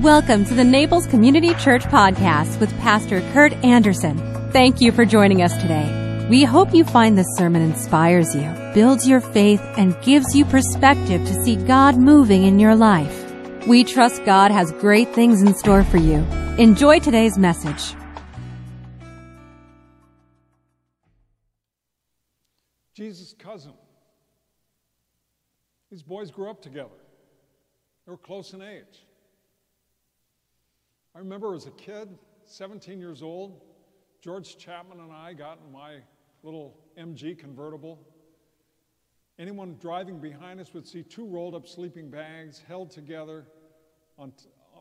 Welcome to the Naples Community Church Podcast with Pastor Kurt Anderson. Thank you for joining us today. We hope you find this sermon inspires you, builds your faith, and gives you perspective to see God moving in your life. We trust God has great things in store for you. Enjoy today's message. Jesus' cousin. These boys grew up together. They were close in age. I remember as a kid, 17 years old, George Chapman and I got in my little MG convertible. Anyone driving behind us would see two rolled up sleeping bags held together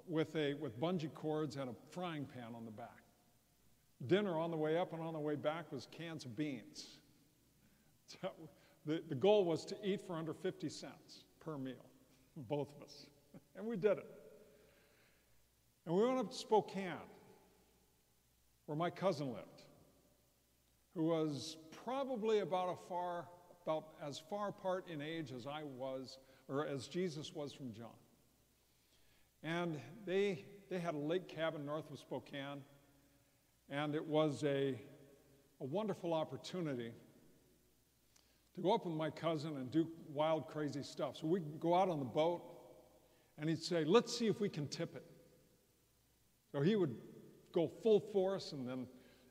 with, a, with bungee cords and a frying pan on the back. Dinner on the way up and on the way back was cans of beans. So the, the goal was to eat for under 50 cents per meal, both of us. And we did it. And we went up to Spokane, where my cousin lived, who was probably about a far, about as far apart in age as I was, or as Jesus was from John. And they, they had a lake cabin north of Spokane, and it was a, a wonderful opportunity to go up with my cousin and do wild, crazy stuff. So we'd go out on the boat, and he'd say, Let's see if we can tip it. So he would go full force and then,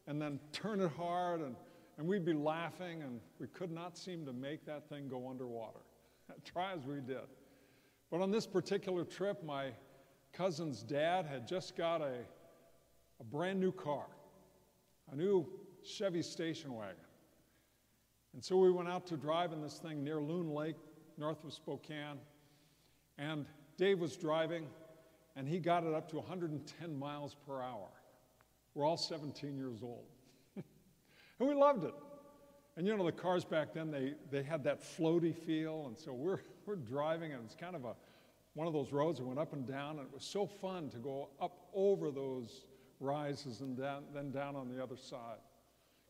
and then turn it hard, and, and we'd be laughing, and we could not seem to make that thing go underwater. Try as we did. But on this particular trip, my cousin's dad had just got a, a brand new car, a new Chevy station wagon. And so we went out to drive in this thing near Loon Lake, north of Spokane. And Dave was driving, and he got it up to 110 miles per hour. We're all 17 years old. and we loved it. And you know, the cars back then, they, they had that floaty feel. And so we're, we're driving, and it's kind of a, one of those roads that went up and down. And it was so fun to go up over those rises and down, then down on the other side.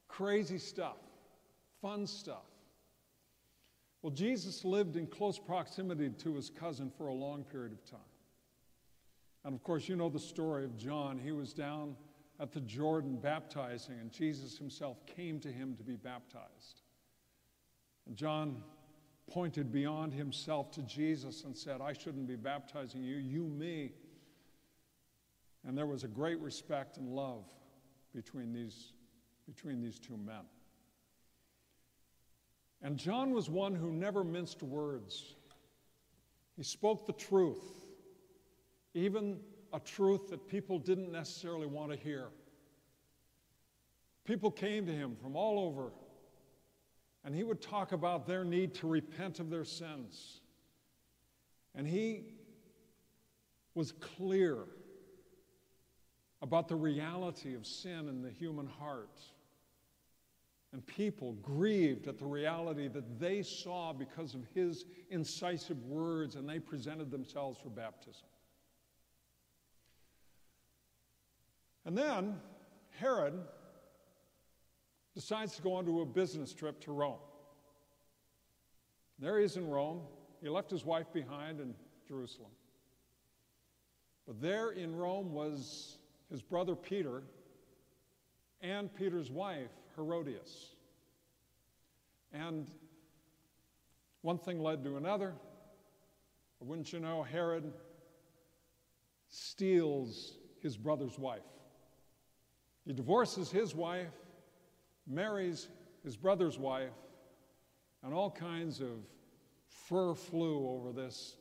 Crazy stuff fun stuff. Well, Jesus lived in close proximity to his cousin for a long period of time. And of course, you know the story of John. He was down at the Jordan baptizing, and Jesus himself came to him to be baptized. And John pointed beyond himself to Jesus and said, I shouldn't be baptizing you, you me. And there was a great respect and love between these, between these two men. And John was one who never minced words. He spoke the truth, even a truth that people didn't necessarily want to hear. People came to him from all over, and he would talk about their need to repent of their sins. And he was clear about the reality of sin in the human heart and people grieved at the reality that they saw because of his incisive words, and they presented themselves for baptism. And then Herod decides to go on to a business trip to Rome. There he is in Rome. He left his wife behind in Jerusalem. But there in Rome was his brother Peter and Peter's wife, Herodias. And one thing led to another. Wouldn't you know, Herod steals his brother's wife. He divorces his wife, marries his brother's wife, and all kinds of fur flew over this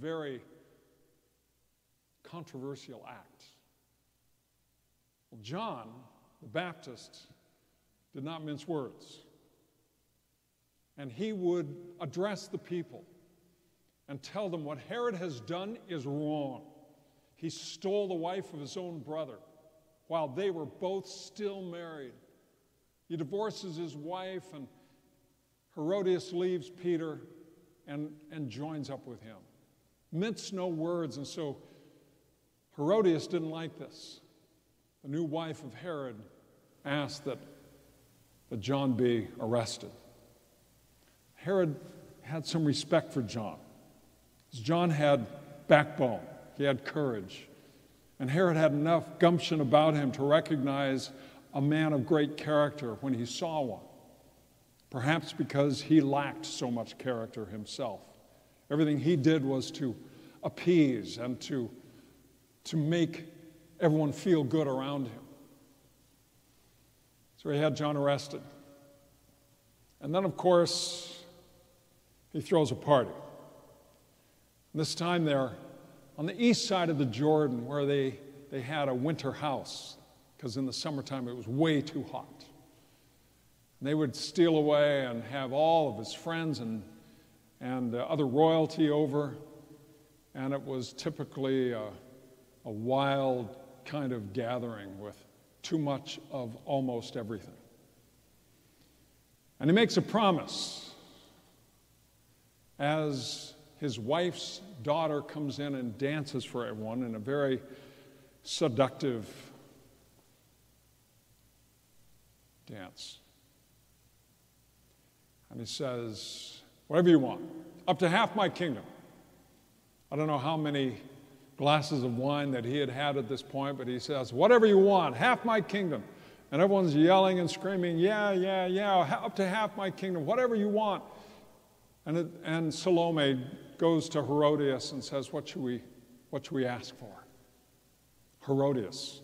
very controversial act. Well, John the Baptist did not mince words. And he would address the people and tell them what Herod has done is wrong. He stole the wife of his own brother while they were both still married. He divorces his wife, and Herodias leaves Peter and, and joins up with him. Mince no words, and so Herodias didn't like this. The new wife of Herod asked that, that John be arrested. Herod had some respect for John. John had backbone, he had courage, And Herod had enough gumption about him to recognize a man of great character when he saw one, perhaps because he lacked so much character himself. Everything he did was to appease and to, to make everyone feel good around him. So he had John arrested. And then, of course, he throws a party. This time they're on the east side of the Jordan where they, they had a winter house because in the summertime it was way too hot. And they would steal away and have all of his friends and, and uh, other royalty over. And it was typically a, a wild kind of gathering with too much of almost everything. And he makes a promise as his wife's daughter comes in and dances for everyone in a very seductive dance. And he says, Whatever you want, up to half my kingdom. I don't know how many glasses of wine that he had had at this point, but he says, Whatever you want, half my kingdom. And everyone's yelling and screaming, Yeah, yeah, yeah, up to half my kingdom, whatever you want. And, and Salome goes to Herodias and says, What should we, what should we ask for? Herodias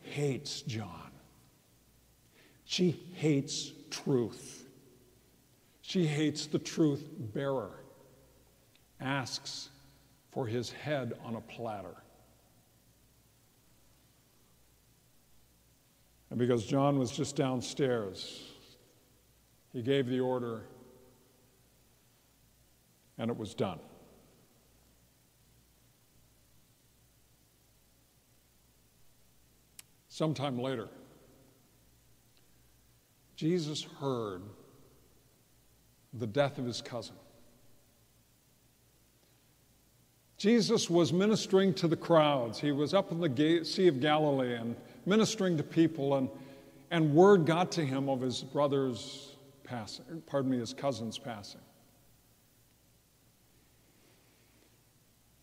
hates John. She hates truth. She hates the truth bearer, asks for his head on a platter. And because John was just downstairs, he gave the order and it was done. Sometime later, Jesus heard the death of his cousin. Jesus was ministering to the crowds. He was up in the Sea of Galilee and ministering to people, and, and word got to him of his brother's passing, pardon me, his cousin's passing.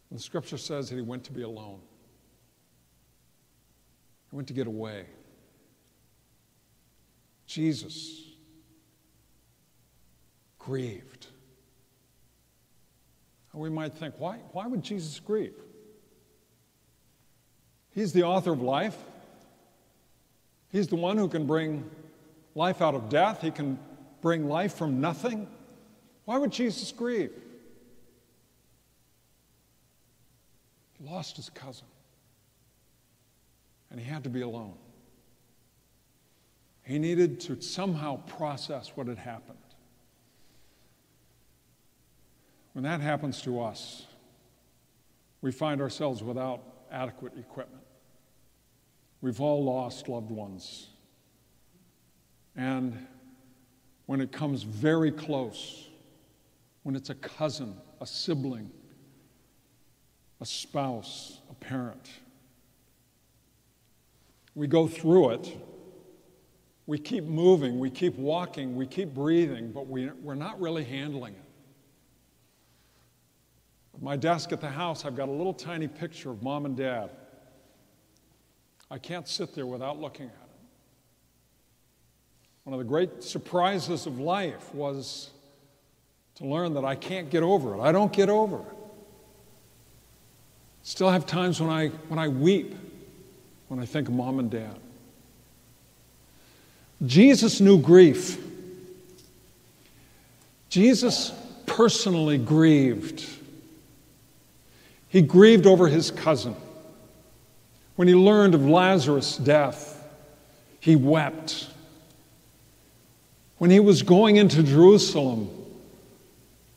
And the scripture says that he went to be alone. He went to get away. Jesus grieved. And we might think, why, why would Jesus grieve? He's the author of life. He's the one who can bring life out of death. He can bring life from nothing. Why would Jesus grieve? Lost his cousin, and he had to be alone. He needed to somehow process what had happened. When that happens to us, we find ourselves without adequate equipment. We've all lost loved ones. And when it comes very close, when it's a cousin, a sibling, a spouse, a parent. We go through it. We keep moving, we keep walking, we keep breathing, but we, we're not really handling it. At my desk at the house, I've got a little tiny picture of mom and dad. I can't sit there without looking at it. One of the great surprises of life was to learn that I can't get over it. I don't get over it. Still have times when I, when I weep when I think of mom and dad. Jesus knew grief. Jesus personally grieved. He grieved over his cousin. When he learned of Lazarus' death, he wept. When he was going into Jerusalem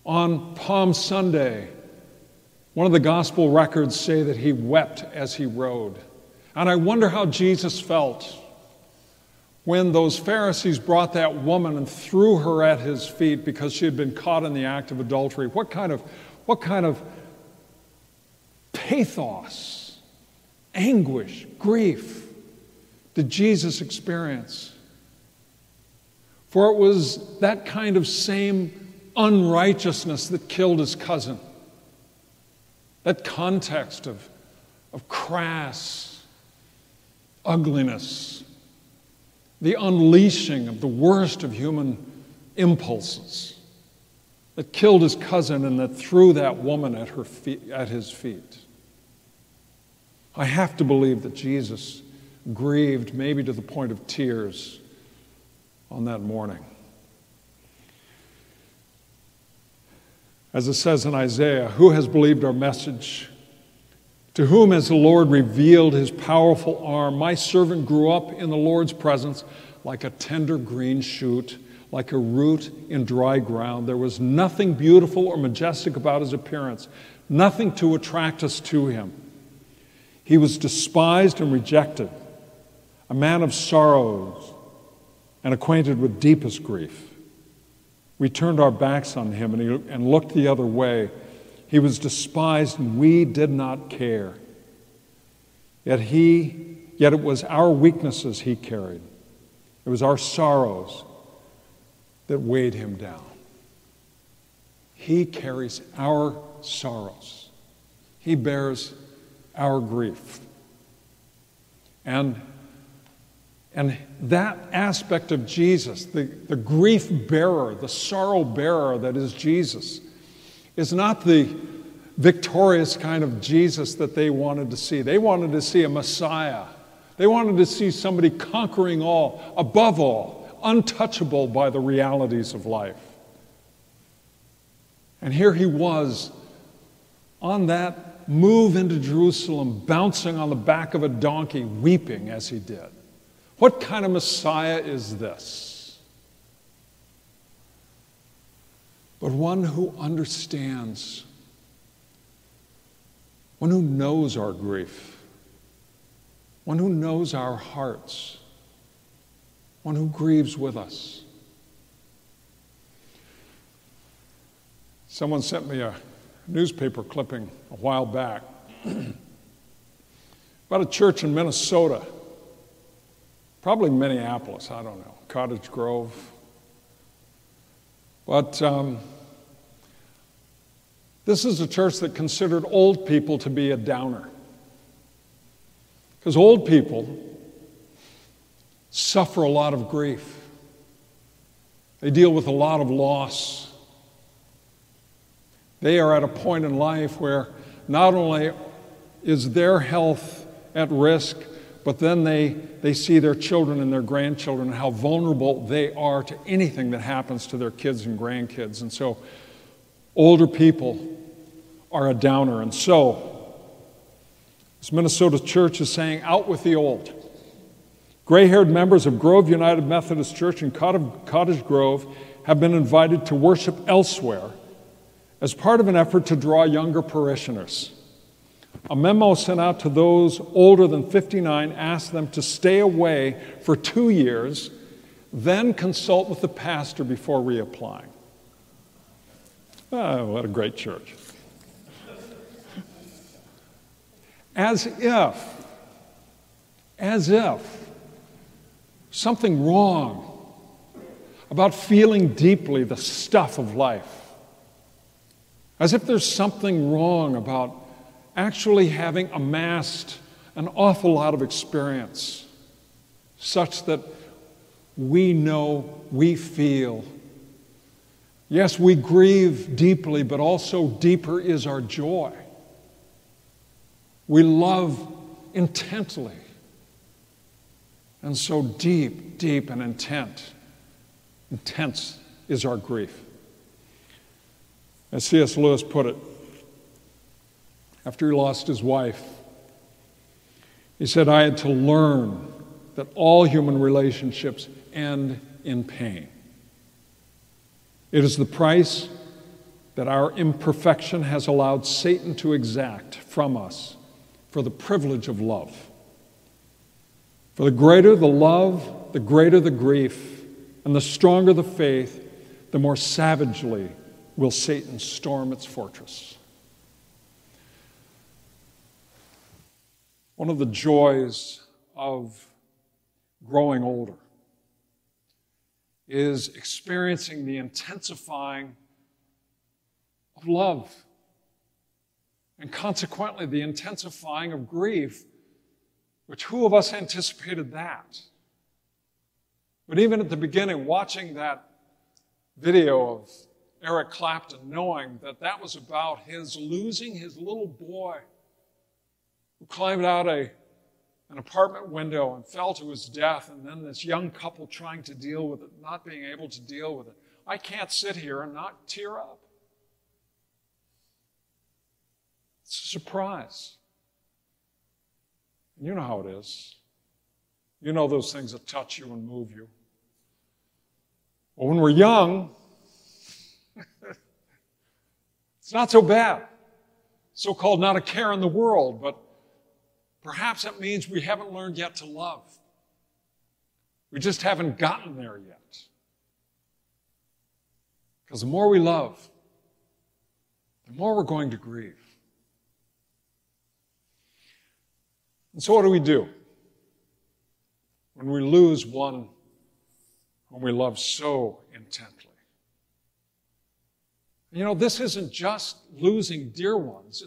on Palm Sunday, one of the gospel records say that he wept as he rode. And I wonder how Jesus felt when those Pharisees brought that woman and threw her at his feet because she had been caught in the act of adultery. What kind of, what kind of pathos, anguish, grief did Jesus experience? For it was that kind of same unrighteousness that killed his cousin. That context of, of crass ugliness, the unleashing of the worst of human impulses that killed his cousin and that threw that woman at, her feet, at his feet. I have to believe that Jesus grieved, maybe to the point of tears, on that morning. As it says in Isaiah, who has believed our message? To whom has the Lord revealed his powerful arm? My servant grew up in the Lord's presence like a tender green shoot like a root in dry ground. There was nothing beautiful or majestic about his appearance, nothing to attract us to him. He was despised and rejected, a man of sorrows and acquainted with deepest grief. We turned our backs on him and, he, and looked the other way. He was despised and we did not care. Yet he, yet it was our weaknesses he carried. It was our sorrows that weighed him down. He carries our sorrows, He bears our grief. And, and that aspect of Jesus, the, the grief bearer, the sorrow bearer that is Jesus, is not the victorious kind of Jesus that they wanted to see. They wanted to see a Messiah. They wanted to see somebody conquering all, above all untouchable by the realities of life. And here he was on that move into Jerusalem, bouncing on the back of a donkey, weeping as he did. What kind of Messiah is this? But one who understands, one who knows our grief, one who knows our hearts one who grieves with us. Someone sent me a newspaper clipping a while back about a church in Minnesota, probably Minneapolis, I don't know, Cottage Grove. But um, this is a church that considered old people to be a downer. Because old people suffer a lot of grief. They deal with a lot of loss. They are at a point in life where not only is their health at risk, but then they, they see their children and their grandchildren and how vulnerable they are to anything that happens to their kids and grandkids. And so, older people are a downer. And so, this Minnesota church is saying, out with the old. Gray haired members of Grove United Methodist Church in Cottage Grove have been invited to worship elsewhere as part of an effort to draw younger parishioners. A memo sent out to those older than 59 asked them to stay away for two years, then consult with the pastor before reapplying. Oh, what a great church. As if, as if something wrong about feeling deeply the stuff of life. As if there's something wrong about actually having amassed an awful lot of experience, such that we know, we feel. Yes, we grieve deeply, but also deeper is our joy. We love intently. And so deep, deep, and intent, intense is our grief. As C.S. Lewis put it, after he lost his wife, he said, I had to learn that all human relationships end in pain. It is the price that our imperfection has allowed Satan to exact from us for the privilege of love. For the greater the love, the greater the grief, and the stronger the faith, the more savagely will Satan storm its fortress. One of the joys of growing older is experiencing the intensifying of love. And consequently, the intensifying of grief, which who of us anticipated that? But even at the beginning, watching that video of Eric Clapton, knowing that that was about his losing his little boy who climbed out a, an apartment window and fell to his death, and then this young couple trying to deal with it, not being able to deal with it. I can't sit here and not tear up. It's a surprise. You know how it is. You know those things that touch you and move you. Well, when we're young, it's not so bad. So called not a care in the world, but perhaps that means we haven't learned yet to love. We just haven't gotten there yet. Because the more we love, the more we're going to grieve. And so, what do we do when we lose one whom we love so intently? You know, this isn't just losing dear ones.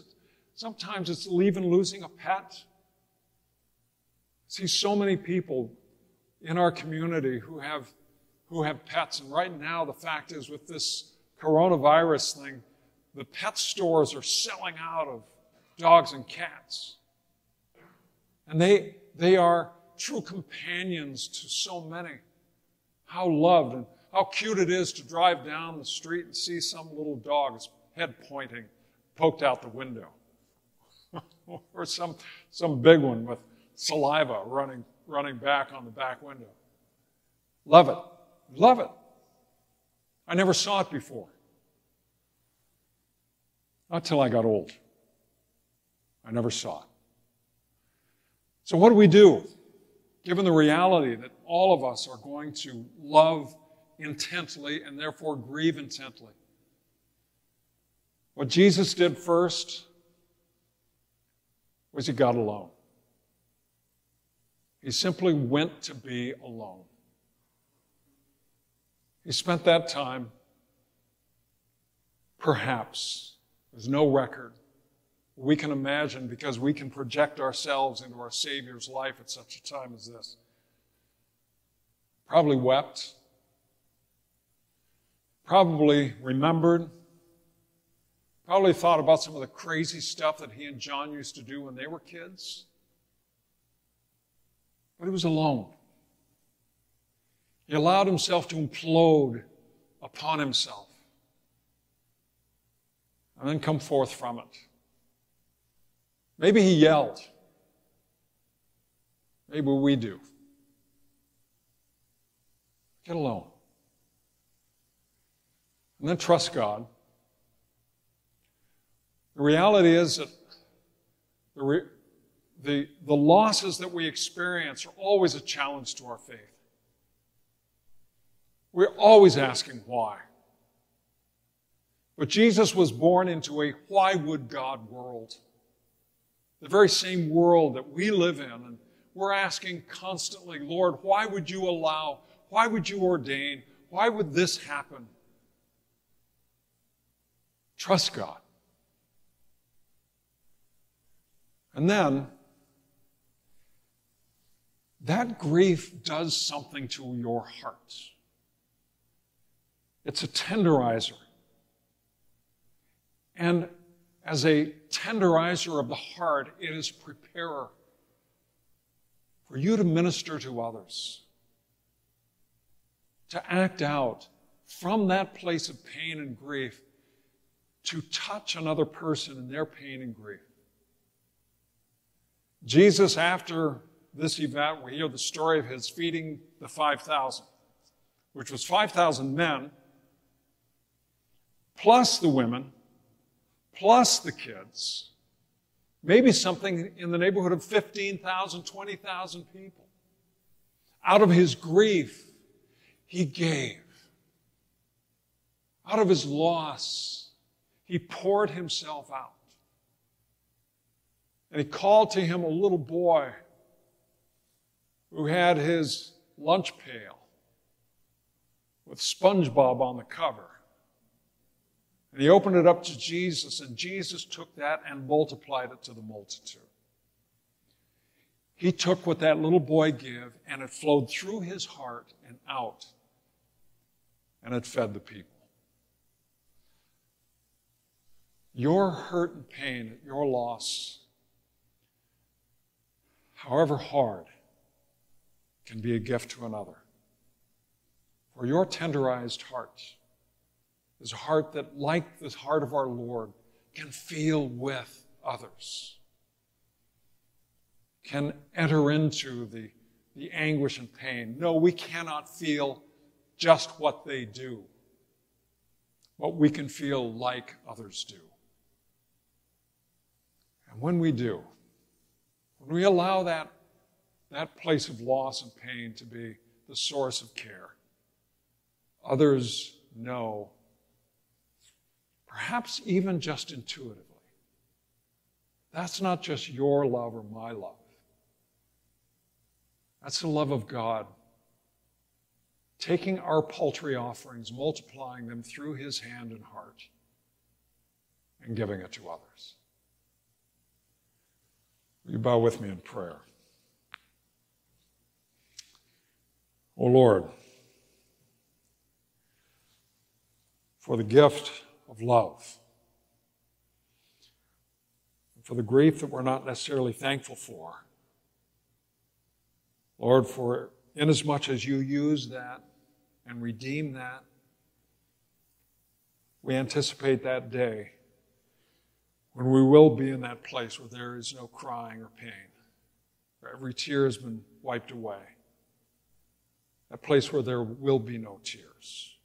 Sometimes it's even losing a pet. See so many people in our community who have, who have pets. And right now, the fact is, with this coronavirus thing, the pet stores are selling out of dogs and cats. And they, they are true companions to so many. How loved and how cute it is to drive down the street and see some little dog's head pointing, poked out the window. or some, some big one with saliva running, running back on the back window. Love it. Love it. I never saw it before. Not till I got old. I never saw it. So, what do we do, given the reality that all of us are going to love intently and therefore grieve intently? What Jesus did first was he got alone. He simply went to be alone. He spent that time, perhaps, there's no record, we can imagine because we can project ourselves into our Savior's life at such a time as this. Probably wept, probably remembered, probably thought about some of the crazy stuff that he and John used to do when they were kids. But he was alone. He allowed himself to implode upon himself and then come forth from it. Maybe he yelled. Maybe we do. Get alone. And then trust God. The reality is that the, re- the, the losses that we experience are always a challenge to our faith. We're always asking why. But Jesus was born into a why would God world the very same world that we live in. And we're asking constantly, Lord, why would you allow? Why would you ordain? Why would this happen? Trust God. And then, that grief does something to your heart. It's a tenderizer. And as a tenderizer of the heart, it is preparer for you to minister to others, to act out from that place of pain and grief, to touch another person in their pain and grief. Jesus, after this event, we hear the story of his feeding the 5,000, which was 5,000 men, plus the women plus the kids, maybe something in the neighborhood of 15,000, 20,000 people. Out of his grief, he gave. Out of his loss, he poured himself out. And he called to him a little boy who had his lunch pail with SpongeBob on the cover. And he opened it up to Jesus, and Jesus took that and multiplied it to the multitude. He took what that little boy gave, and it flowed through his heart and out, and it fed the people. Your hurt and pain, your loss, however hard, can be a gift to another. For your tenderized heart is a heart that, like the heart of our Lord, can feel with others, can enter into the, the anguish and pain. No, we cannot feel just what they do, but we can feel like others do. And when we do, when we allow that, that place of loss and pain to be the source of care, others know, perhaps even just intuitively, that's not just your love or my love. That's the love of God. Taking our paltry offerings, multiplying them through his hand and heart, and giving it to others. Will you bow with me in prayer? O Lord, for the gift of love, for the grief that we're not necessarily thankful for. Lord, for inasmuch as you use that and redeem that, we anticipate that day when we will be in that place where there is no crying or pain, where every tear has been wiped away, that place where there will be no tears,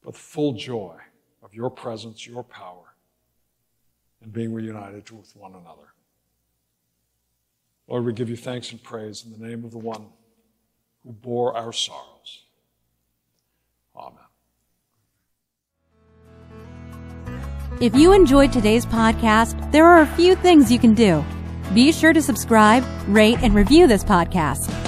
but full joy of your presence, your power, and being reunited with one another. Lord, we give you thanks and praise in the name of the one who bore our sorrows. Amen. If you enjoyed today's podcast, there are a few things you can do. Be sure to subscribe, rate, and review this podcast.